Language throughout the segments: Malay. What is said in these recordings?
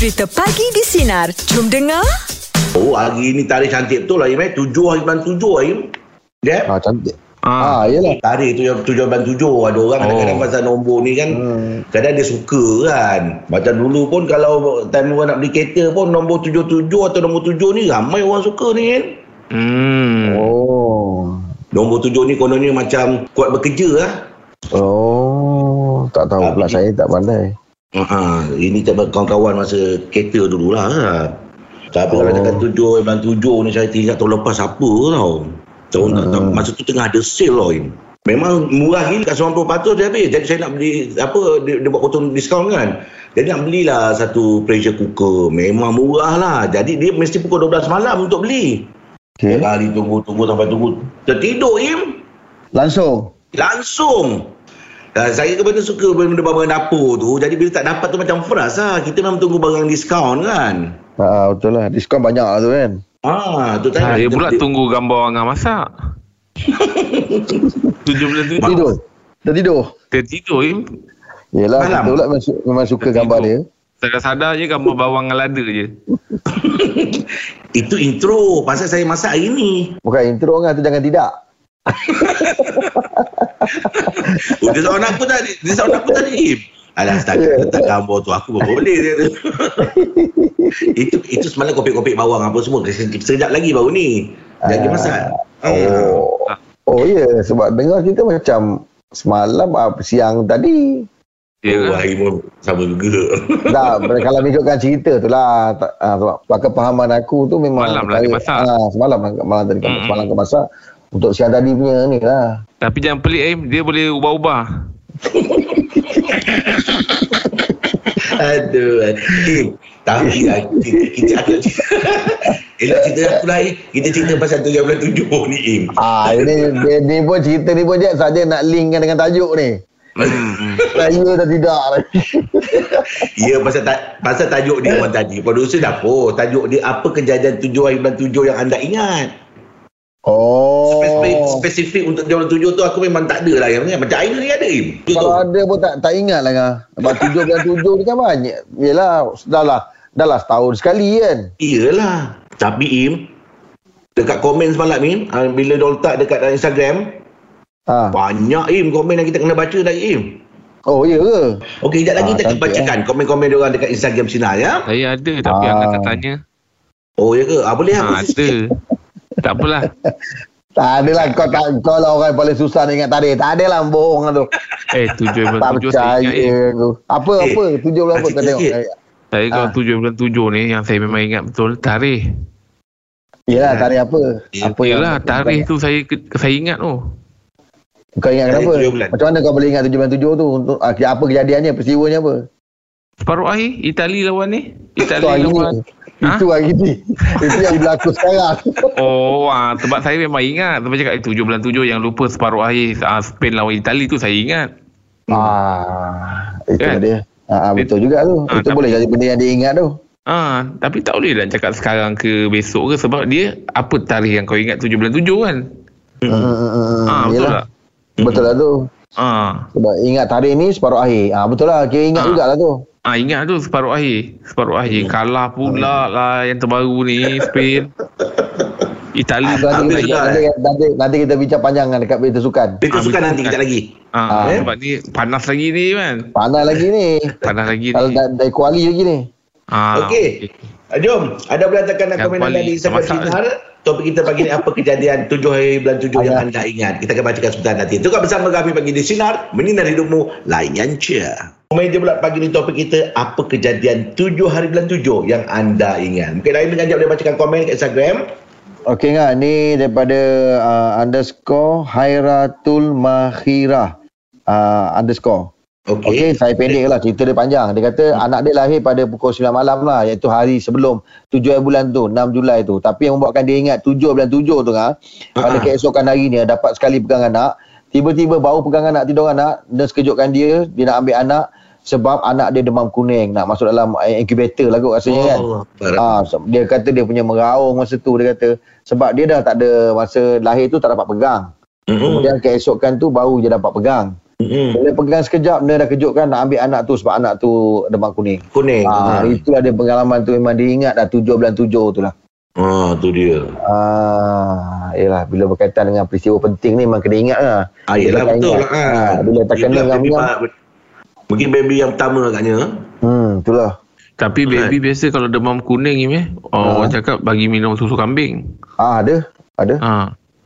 Cerita Pagi di Sinar. Jom dengar. Oh, hari ni tarikh cantik betul lah, Im. eh. Tujuh hari bulan tujuh, Im. Dia? Ah cantik. Ah. Ah, yelah. Tarikh tu yang tujuh bulan tujuh. Ada orang kadang-kadang Oh. pasal nombor ni kan. Hmm. Kadang dia suka kan. Macam dulu pun kalau time orang nak beli kereta pun nombor tujuh tujuh atau nombor tujuh ni ramai orang suka ni kan. Hmm. Oh. Nombor tujuh ni kononnya macam kuat bekerja lah. Oh. Tak tahu pula Tapi- saya tak pandai. Ha, ini tak kawan-kawan masa kereta dulu lah. Tapi kalau Oh. cakap tujuh, bulan tujuh ni saya tidak tahu lepas apa tau. Tahun. Hmm. Masa tu tengah ada sale tau. Im. Memang murah gila kat 90% dia habis. Jadi saya nak beli, apa, dia, dia buat potong diskaun kan. Jadi nak belilah satu pressure cooker. Memang murah lah. Jadi dia mesti pukul 12 malam untuk beli. Okay. Kali tunggu-tunggu sampai tunggu. Tertidur Im. Langsung. Langsung. Uh, saya kebetulan suka benda barang dapur tu. Jadi bila tak dapat tu macam frust lah. Kita memang tunggu barang diskaun kan. Ah, betul lah. Diskaun banyak lah tu kan. Ah, tu tadi. Saya pula tunggu gambar Angah masak. Tujuh bulan tujuh. Tidur. Dah tidur. Tertidur. Im. Yelah, Malam. betul lah memang, su- memang suka Tertidur. gambar dia. Sadar-sadar je gambar bawang dengan lada je. Itu intro. Pasal saya masak hari ni. Bukan intro kan, tu jangan tidak. Oh, dia soalan aku tadi. Dia soalan aku tadi. Im. Alah, setakat letak gambar tu. Aku pun boleh. Dia tu. itu itu semalam kopik-kopik bawang apa semua. Sekejap lagi baru ni. Jadi Ah. masak. Oh. Oh ya, yeah. sebab dengar kita macam semalam apa siang tadi. Ya Oh, hari pun sama juga. Dah, kalau ikutkan cerita tu lah. Tak, ah, sebab pahaman aku tu memang... Malam lah dia masak. Ah, semalam, malam tadi Mm-mm. semalam kau masak. Untuk siang tadi punya ni lah. Tapi jangan pelik Im. Dia boleh ubah-ubah. Aduh. Eh, tapi lah, kita. Elok cerita aku lah. eh. Kita cerita pasal tujuh bulan tujuh ni, Im. Ah, ini dia, ni pun cerita ni pun je saja nak linkkan dengan tajuk ni. Hmm. Saya dah tidak. Ya, pasal, ta- pasal tajuk dia orang tadi. Producer dah apa? Tajuk dia apa kejadian tujuh hari bulan tujuh yang anda ingat? Oh. Spesifik, spesifik untuk tujuh bulan tujuh tu aku memang tak ada lah. Yang Macam Aina ni ada, Im. Kalau tu. ada pun tak tak ingat lah kan. Sebab tujuh bulan tujuh ni kan banyak. Yelah, dah lah. Dah lah setahun sekali kan. Iyalah. Tapi, Im, dekat komen semalam, Im, ah, bila dia letak dekat dalam Instagram, Ha. banyak, Im, komen yang kita kena baca tadi, Im. Oh, ya ke? Okey, sekejap lagi Ah, kita akan cantik, bacakan komen-komen dia orang dekat Instagram Sinar, ya? Saya ada tapi Ah. Angah tak tanya. Oh, ya ke? Ah, boleh Ha, aku ada. Tak apalah. Tak ada lah. Kau, tak, kau lah orang paling susah nak ingat tarikh. Tak ada lah bohong lah tu. Eh, tujuh bulan Tak tujuh saya ingat. Eh. aku. Apa, Eh, apa? Tujuh bulan apa? Kau tengok. sikit. Saya kalau Ah. tujuh bulan tujuh ni yang saya memang ingat betul tarikh. Yelah, tarikh apa? Ya, Apa yang- Yalah, tarikh tu saya saya ingat tu. Kau ingat kenapa? Macam mana kau boleh ingat tujuh bulan tujuh tu? Untuk, ah, apa kejadiannya? Peristiwanya apa? Separuh akhir Itali lawan ni. Itali lawan. Ha? Itu hari ni. Itu yang berlaku sekarang. Oh, ah, sebab saya memang ingat. Sebab cakap eh, tujuh bulan tujuh yang lupa separuh akhir ah, Spain lawan Itali tu saya ingat. Ah, itu Kan? dia. Ah, ah, betul juga tu. Ah, itu tapi- boleh jadi benda yang dia ingat tu. Ah, tapi tak boleh nak cakap sekarang ke besok ke sebab dia apa tarikh yang kau ingat tujuh bulan tujuh kan? Hmm. Hmm, hmm, hmm, Ah, betul tak? Betul lah tu. Ah, Sebab ingat tarikh ni separuh akhir. Ah, betul lah. Kira ingat Ah. jugalah tu. Ah ingat tu separuh akhir. Separuh akhir kalah pula lah yang terbaru ni Spain. Itali Ah, nanti, kita, dah, nanti, nanti, nanti kita bincang panjang kan dekat berita sukan. Kita Ah, suka betul nanti kejap lagi. Ah, Ah. sebab ni panas lagi ni kan. Panas lagi ni. Panas lagi Kalau ni. dah, dah kuali lagi ni. Ah, Okey. Ah, Jom, ada boleh tekan Yang komen anda paling di Instagram masak Sinar. Topik kita pagi ni apa kejadian tujuh hari bulan tujuh yang anda ingat. Kita akan bacakan sebentar nanti. Tukar bersama kami pagi di Sinar. Menyinari hidupmu. Layan cia. Meja pula pagi ni topik kita apa kejadian tujuh hari bulan tujuh yang anda ingat. Mungkin lain dengan jawab boleh bacakan komen kat Instagram. Okey ngah ni daripada uh, underscore Hairatul Mahirah uh, underscore. Okey, okay, saya pendek lah cerita dia panjang. Dia kata anak dia lahir pada pukul 9 malam lah iaitu hari sebelum 7 bulan tu, 6 Julai tu. Tapi yang membuatkan dia ingat 7 bulan 7 tu kan. Pada Ah. keesokan hari ni dapat sekali pegang anak. Tiba-tiba baru pegang anak tidur anak dan sekejutkan dia dia nak ambil anak sebab anak dia demam kuning nak masuk dalam eh, incubator lah kot rasanya kan. Allah. Barat. Ah, se- dia kata dia punya meraung masa tu dia kata sebab dia dah tak ada masa lahir tu tak dapat pegang. Mm-mm. Kemudian keesokan tu baru dia dapat pegang. Hmm. Bila pegang sekejap dia dah kejutkan nak ambil anak tu sebab anak tu demam kuning. Kuning. Ah, Ha. itulah dia pengalaman tu memang dia ingat dah tujuh bulan tujuh tu lah. Ha, tu dia. Ah, yalah bila berkaitan dengan peristiwa penting ni memang kena ingat lah. Ah, tak betul ingat, lah kan. ah, bila tak kena dengan minyak. Mungkin baby yang pertama agaknya. Hmm, itulah. Tapi baby biasa kalau demam kuning ni meh, oh, Ha. orang cakap bagi minum susu kambing. Ah, ada. Ada. Ha.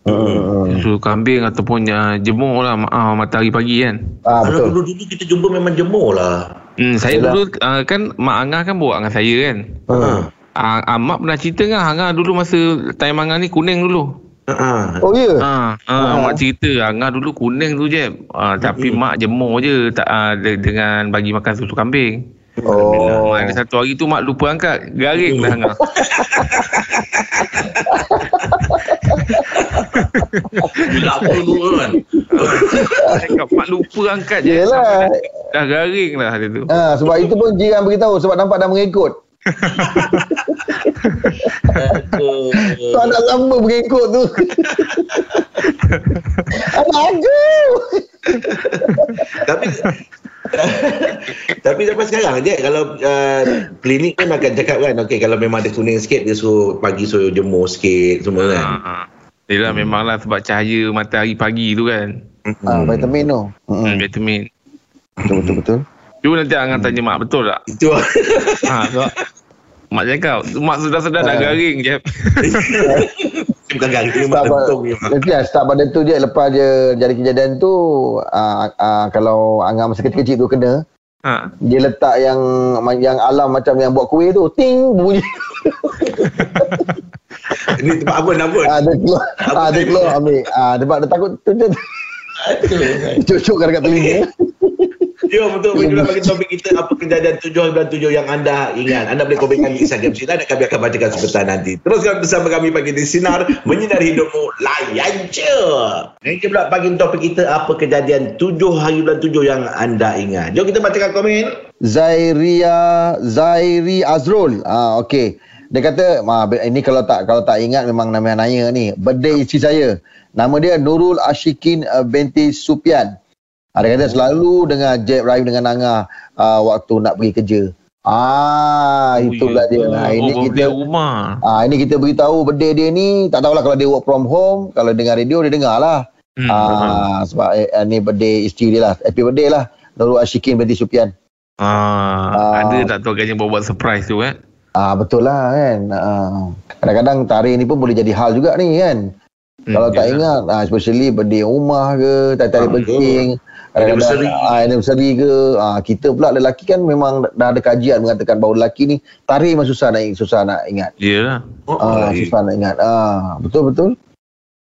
Hmm. Susu kambing ataupun uh, jemur lah uh, matahari pagi kan. Ah, betul. Kalau dulu-dulu kita jumpa memang jemur lah. Hmm, saya Yelah. dulu uh, kan Mak Angah kan bawa dengan saya kan. Hmm. Uh, uh, Mak pernah cerita kan Angah dulu masa time Angah ni kuning dulu. Ha. ha. Oh, ya? Ha, ha, Ah. Mak cerita Angah dulu kuning tu je. Uh, tapi Mak jemur je tak, uh, de- dengan bagi makan susu kambing. Oh. Mak ada satu hari tu Mak lupa angkat. Garing dah Angah. Bila apa dulu kan. Cakap Mak lupa angkat je. Yelah. Dah garing lah dia tu. Ah, sebab itu pun jiran beritahu sebab nampak dah mengikut. Tu anak sama mengikut tu. anak aku. tapi tapi sampai sekarang je kalau uh, klinik kan akan cakap kan okey kalau memang ada kuning sikit dia suruh pagi suruh jemur sikit semua kan. Ha, ha. Yelah memanglah sebab cahaya matahari pagi tu kan. Ah, vitamin tu. Hmm. Hmm. Vitamin. Betul betul betul. Cuba nanti Angah tanya Mak betul tak? Itu lah. Ha, sebab Mak cakap Mak sedar-sedar dah Ah. garing je. bukan garing tentung memang. nanti lah, start pada tu je lepas je jadi kejadian tu ah, ah, kalau Angah masa kecil-kecil tu kena Ha. dia letak yang yang alam macam yang buat kuih tu ting bunyi Ini tempat apa nama? ah, dia keluar ah, dia keluar ambil ah, sebab dia takut tu dia cucuk dekat telinga Ya betul. Itulah bagi topik kita Apa kejadian 797 yang anda ingat. Anda boleh komenkan di Instagram Sinar Dan kami akan bacakan sebentar nanti. Teruskan bersama kami Pagi di Sinar Menyinari hidupmu Layan je. Ini pula pagi topik kita Apa kejadian 7 hari bulan 7 yang anda ingat. Jom kita bacakan komen. Zairia Zairi Azrul. Ah okey. Dia kata ah, ini kalau tak kalau tak ingat memang nama nanya ni. Birthday isteri saya. Nama dia Nurul Ashikin uh, binti Supian dia kata selalu dengan Jeb Rahim dengan Angah ah, waktu nak pergi kerja ah itu pula dia ah, ini oh, kita rumah. ah ini kita beritahu birthday dia ni tak tahulah kalau dia work from home kalau dengar radio dia dengar lah Hmm. ah sebab eh, ni birthday isteri dia lah happy birthday lah Nurul Ashikin binti Supian Ah, Ah. ada tak tu agaknya buat-buat surprise tu kan? Ah betul lah kan. Ah, kadang-kadang tarikh ni pun boleh jadi hal juga ni kan. Hmm, Kalau tak yelah. ingat, ah, especially birthday rumah ke, tarikh-tarikh Ah, penting. Anniversary. Kadang-kadang, Ah, anniversary ke. Ah, kita pula lelaki kan memang dah ada kajian mengatakan bahawa lelaki ni tarikh memang susah nak susah nak ingat. Oh, Ah, eh. susah nak ingat. Ah, betul betul.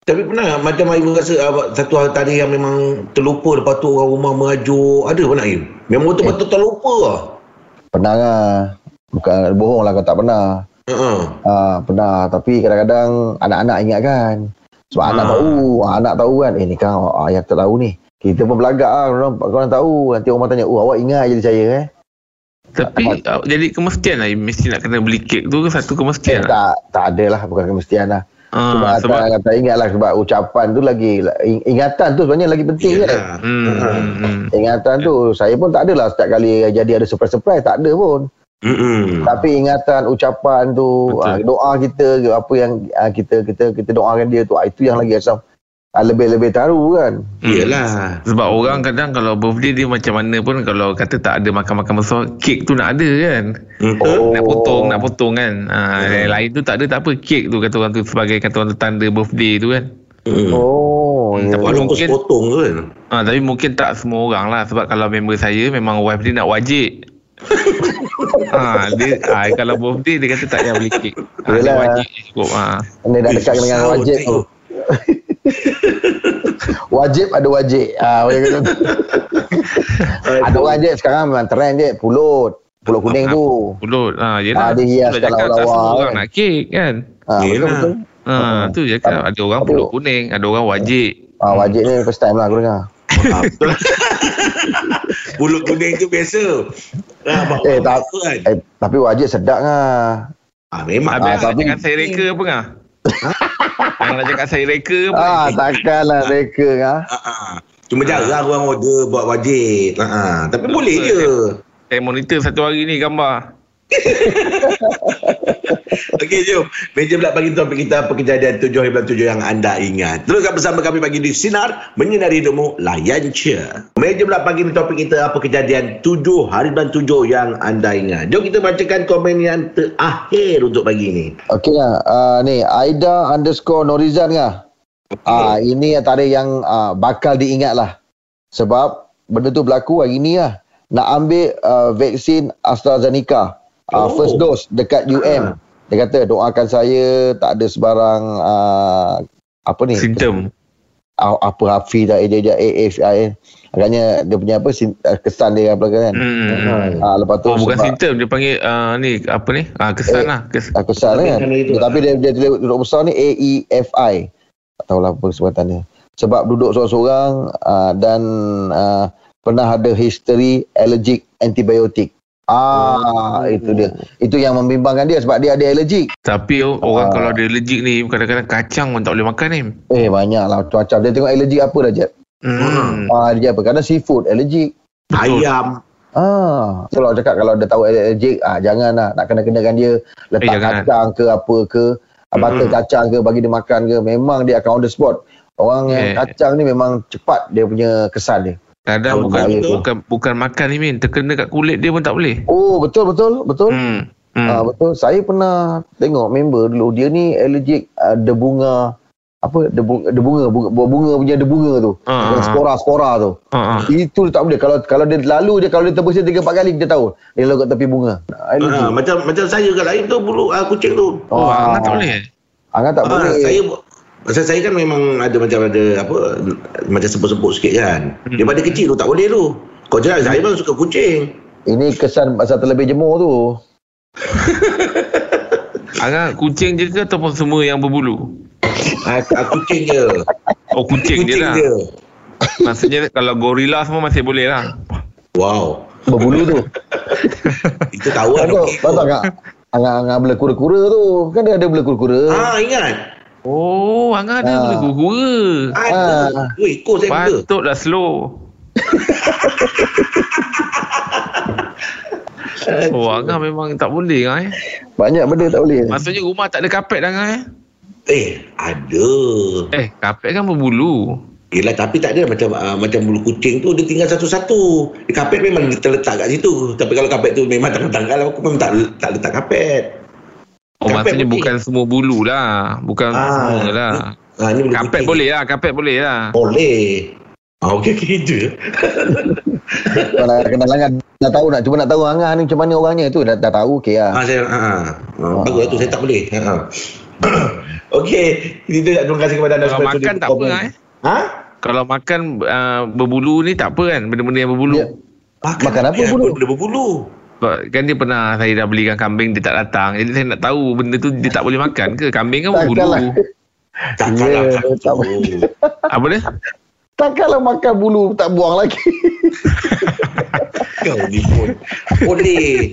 Tapi pernah macam Aim rasa ah, Satu hal tadi yang memang Terlupa Lepas tu orang rumah merajuk Ada pernah Aim Memang betul-betul terlupa lah Pernah lah. Bukan bohong lah kalau tak pernah. uh Ah, pernah. Tapi kadang-kadang anak-anak ingat kan. Sebab anak Ah. tahu. Ah, anak tahu kan. Eh ni kan ah, ayah tak tahu ni. Kita pun belagak lah. Orang, orang tahu. Nanti orang tanya. Oh awak ingat jadi saya eh. Tapi uh, jadi kemestian lah mesti nak kena beli kek tu ke satu Eh, kemestian lah. tak, tak ada lah. Bukan kemestian lah. sebab, Ah, sebab tak, tak ingat lah. Sebab ucapan tu lagi. ing- Ingatan tu sebenarnya lagi penting kan. Yelah. hmm, hmm, hmm. Ingatan tu. Saya pun tak adalah setiap kali jadi ada surprise-surprise. Tak ada pun. Mm-mm. Tapi ingatan ucapan tu Betul. ah, doa kita apa yang ah, kita kita kita doakan dia tu ah, itu yang lagi asam ah, lebih-lebih taru kan. Yelah Sebab orang kadang kalau birthday dia macam mana pun kalau kata tak ada makan-makan besar, kek tu nak ada kan. Oh. Nak potong, nak potong kan. Ha, yang lain tu tak ada tak apa. Kek tu kata orang tu sebagai kata orang tu tanda birthday tu kan. Mm. Oh, ya. tapi Walaupun mungkin- sepotong tu kan Ha, tapi mungkin tak semua orang lah sebab kalau member saya memang wife dia nak wajib. ha, dia ha, kalau birthday dia kata tak payah beli kek. Ha, dia wajib cukup. Ha. Ini dah dekat dengan wajib tu. wajib ada wajib. Ah, tu. ada orang je sekarang memang trend je pulut. Pulut kuning Ah, tu. Pulut. Ha, yelah. Ah, dia hias kalau tak lawa semua orang kan. nak kek kan. Ah, betul Yelah. betul. Ha, tu je kan. Ada orang pulut kuning, ada orang wajib. Ah, wajib ni first time lah aku dengar. Betul Pulut kuning tu biasa ah, bawa Eh, tak, kan eh, tapi wajib sedap lah. ah, Memang Habis Ah, tapi- cakap saya reka apa ngah? Yang nak cakap saya reka apa? Ah, takkanlah mereka ah. Ah, ah. Cuma jarang orang order buat wajib. Ha, tapi boleh je. Saya monitor satu hari ni gambar. Okey, jom. Meja pula bagi topik kita apa kejadian 7 hari bulan 7 yang anda ingat. Teruskan bersama kami bagi di Sinar Menyinari Hidupmu Layan je. Meja pula bagi di topik kita apa kejadian 7 hari bulan 7 yang anda ingat. Jom kita bacakan komen yang terakhir untuk pagi ni. Okey lah. Uh, ni, Aida underscore Norizan lah. Ah ini antara yang uh, bakal diingat lah. Sebab benda tu berlaku hari ni lah. Nak ambil uh, vaksin AstraZeneca. Uh, Oh. First dose dekat UM. Dia kata doakan saya tak ada sebarang uh, apa ni? Simptom. Uh, apa Hafiz dah dia dia AFI. Agaknya dia punya apa uh, kesan dia apa kan. Hmm. Ah lepas tu Oh, bukan simptom. Dia panggil uh, ni apa ni? Ah, kesan lah. Kes- Aku kesal Tapi kan. Tapi dia dia tulis duduk besar ni AEFI. Tak tahulah apa sebutannya. Sebab duduk seorang-seorang uh, dan uh, pernah ada history allergic antibiotik. Ah, itu dia. Itu yang membimbangkan dia sebab dia ada allergic. Tapi orang Ah. kalau ada allergic ni kadang-kadang kacang pun tak boleh makan ni. Eh, banyak lah macam-macam. Dia tengok allergic apa dah, Jeb? Hmm. Ah, dia apa? Kadang seafood allergic. Betul. Ayam. Ah, so kalau cakap kalau dia tahu allergic, ah jangan lah nak kena-kenakan dia letak Eh, jangan. kacang ke apa ke, ah, butter Mm-mm. kacang ke bagi dia makan ke, memang dia akan on the spot. Orang yang Eh. kacang ni memang cepat dia punya kesan dia. Kadang Oh, bukan bukan bukan makan ni Min, terkena kat kulit dia pun tak boleh. Oh, betul betul betul. Hmm. Hmm. Ah betul. Saya pernah tengok member dulu dia ni allergic uh, debunga apa debunga debunga bunga, buah bunga punya debunga tu. Ah, Yang ah. spora-spora tu. Ha ah. Itu dia tak boleh kalau kalau dia lalu je kalau dia tebus dia 3 4 kali dia tahu. Dia lalu kat tepi bunga. Allergic. Ha, macam macam saya kat lain tu bulu ah, kucing tu. Oh, Ah. Angan tak boleh. Angan tak Ah, boleh. saya Pasal saya kan memang ada macam ada apa macam sepuk-sepuk sikit kan. Hmm. Daripada kecil tu tak boleh tu. Kau jangan saya memang suka kucing. Ini kesan pasal terlebih jemur tu. Angan kucing je ke ataupun semua yang berbulu? Ah, ah, kucing je. Oh kucing, je Kucing lah. je. Maksudnya kalau gorila semua masih boleh lah. Wow. Berbulu tu. Itu tahu lah. Tahu tak? Angan-angan bela kura-kura tu. Kan dia ada bela kura-kura. Ah, ingat. Oh, Angan ada Ah. boleh gura. Ada. Ah. Tu ekor saya buka. Patutlah slow. Oh, Angan memang tak boleh kan eh. Banyak benda tak boleh. Maksudnya rumah tak ada kapet Angan eh. Eh, ada. Eh, kapet kan berbulu. Yelah tapi tak ada macam uh, macam bulu kucing tu dia tinggal satu-satu. Di kapet memang terletak kat situ. Tapi kalau kapet tu memang tanggal-tanggal aku memang tak tak letak kapet. Oh, Kapet maksudnya boleh. bukan semua bulu lah. Bukan semua lah. Ah, ni Kapet kucing. boleh lah, kapet boleh lah. Boleh. Ah, okey okey itu je. Nak kenal Angan. Dah tahu nak cuba nak tahu Angan ni macam mana orangnya tu. Dah, dah tahu okey lah. Ah, saya ah, ah. ah bagus tu saya tak boleh. Ha. Ah. okey, itu terima kasih kepada anda Kalau semua makan tak apa lah eh. Ha? Kalau makan uh, berbulu ni tak apa kan benda-benda yang berbulu. Ya. Makan, Makan apa ya, bulu? Benda berbulu. Sebab kan dia pernah saya dah belikan kambing dia tak datang. Jadi saya nak tahu benda tu dia tak boleh makan ke? Kambing kan berbulu. Takkanlah. Takkanlah yeah, tak Apa dia? Takkanlah makan bulu tak buang lagi. Kau ni pun Boleh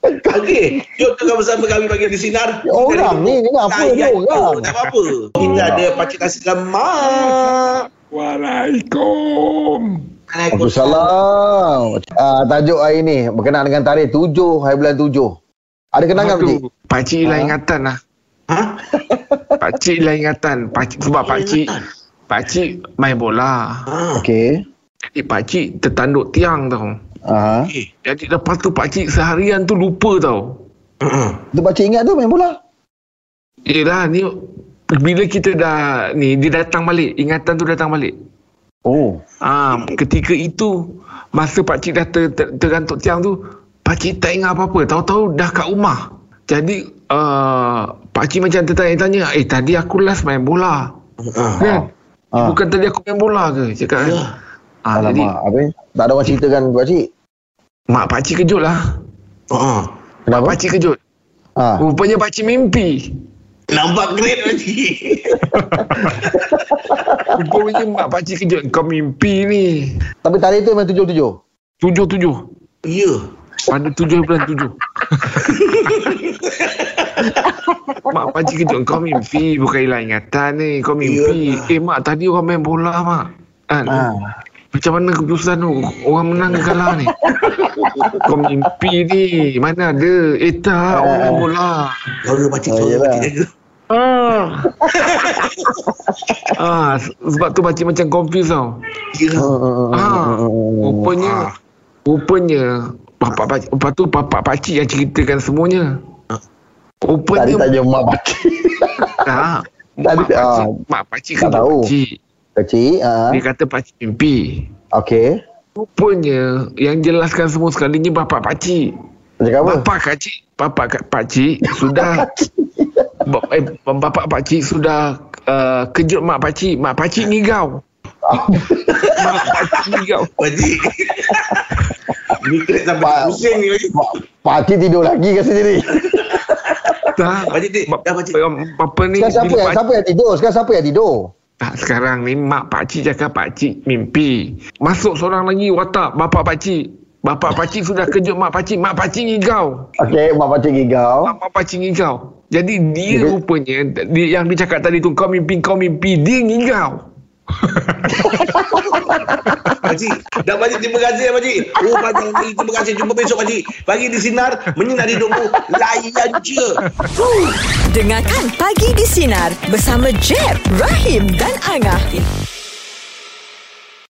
Okey Jom tengah bersama kami Bagi di Sinar Orang ni, ni apa ni orang? Tak apa-apa Kita ada pakcik nasi lemak Waalaikumsalam. Waalaikumsalam. Ah, tajuk hari ni berkenaan dengan tarikh 7 hari bulan 7. Ada kenangan tak? Pakcik hilang Ha? ingatan lah. Ha? Pakcik hilang ingatan. Pakcik, sebab pakcik pakcik main bola. Ha? Okey. Jadi pakcik tertanduk tiang tau. Ah. Okey Jadi lepas tu pakcik seharian tu lupa tau. Ha. Tu pakcik ingat tu main bola. Yelah ni bila kita dah ni dia datang balik ingatan tu datang balik Oh. ah ketika itu masa pak cik dah ter, ter, tergantuk tiang tu pak cik tak ingat apa-apa tahu-tahu dah kat rumah jadi uh, pak cik macam tertanya-tanya eh tadi aku last main bola Ha. kan Ah. bukan tadi aku main bola ke cakap Ya. ah, jadi Alamak, apa? Tak ada orang ceritakan pakcik. mak pak cik kejut lah Ha. Kenapa? pak cik kejut Ah. rupanya pak cik mimpi Nampak great lagi rupanya mak pak cik kejut kau mimpi ni Tapi tarikh tu memang 7-7. tujuh-tujuh Ya Pada tujuh bulan tujuh. mak pakcik kejut kau mimpi bukan hilang ingatan ni kau mimpi. Eh mak tadi orang main bola mak. Kan? Ah. Macam mana keputusan tu? Orang menang ke kalah ni? Kau mimpi ni. Mana ada? Eh tak, orang main bola. Suara pakcik, Oh, suara yelah. pakcik jaga. Ah. ah, se- sebab tu pakcik macam confused tau. Ya. Ah, rupanya rupanya bapak pakcik, lepas tu bapak pakcik yang ceritakan semuanya. Tadi Rupanya tanya mak pakcik. tak. Tadi, Mak pakcik, ah, mak pakcik tak kerja tahu. pakcik. Kecil. Ah. Dia kata pakcik mimpi. Okey. Rupanya yang jelaskan semua sekalinya bapak pakcik. Cakap apa? Bapak pakcik, bapak pakcik sudah ba- eh, bapak pakcik sudah uh, kejut mak pakcik. Mak pakcik ngigau. mak pakcik ngigau. Pakcik. Ni kena sampai Pak- pusing ni pakcik. Pakcik tidur lagi kat sendiri. Tak. Pakcik, Dah, pakcik. Apa ni? Sekarang siapa yang, siapa yang tidur? Sekarang siapa yang tidur? Tak, sekarang ni mak pakcik cakap pakcik mimpi. Masuk seorang lagi watak bapak pakcik. Bapak pakcik sudah kejut mak pakcik. Mak pakcik ngigau. Okey, mak pakcik gigau. Mak pakcik ngigau. Jadi dia rupanya dia, yang dia cakap tadi tu kau mimpi kau mimpi dia ngigau. Pakcik. Dah pakcik terima kasih pakcik. Oh ni terima kasih. Jumpa besok pakcik. Pagi di Sinar. Menyinari hidupmu. Layan je. Dengarkan Pagi di Sinar bersama Jeb, Rahim dan Angah.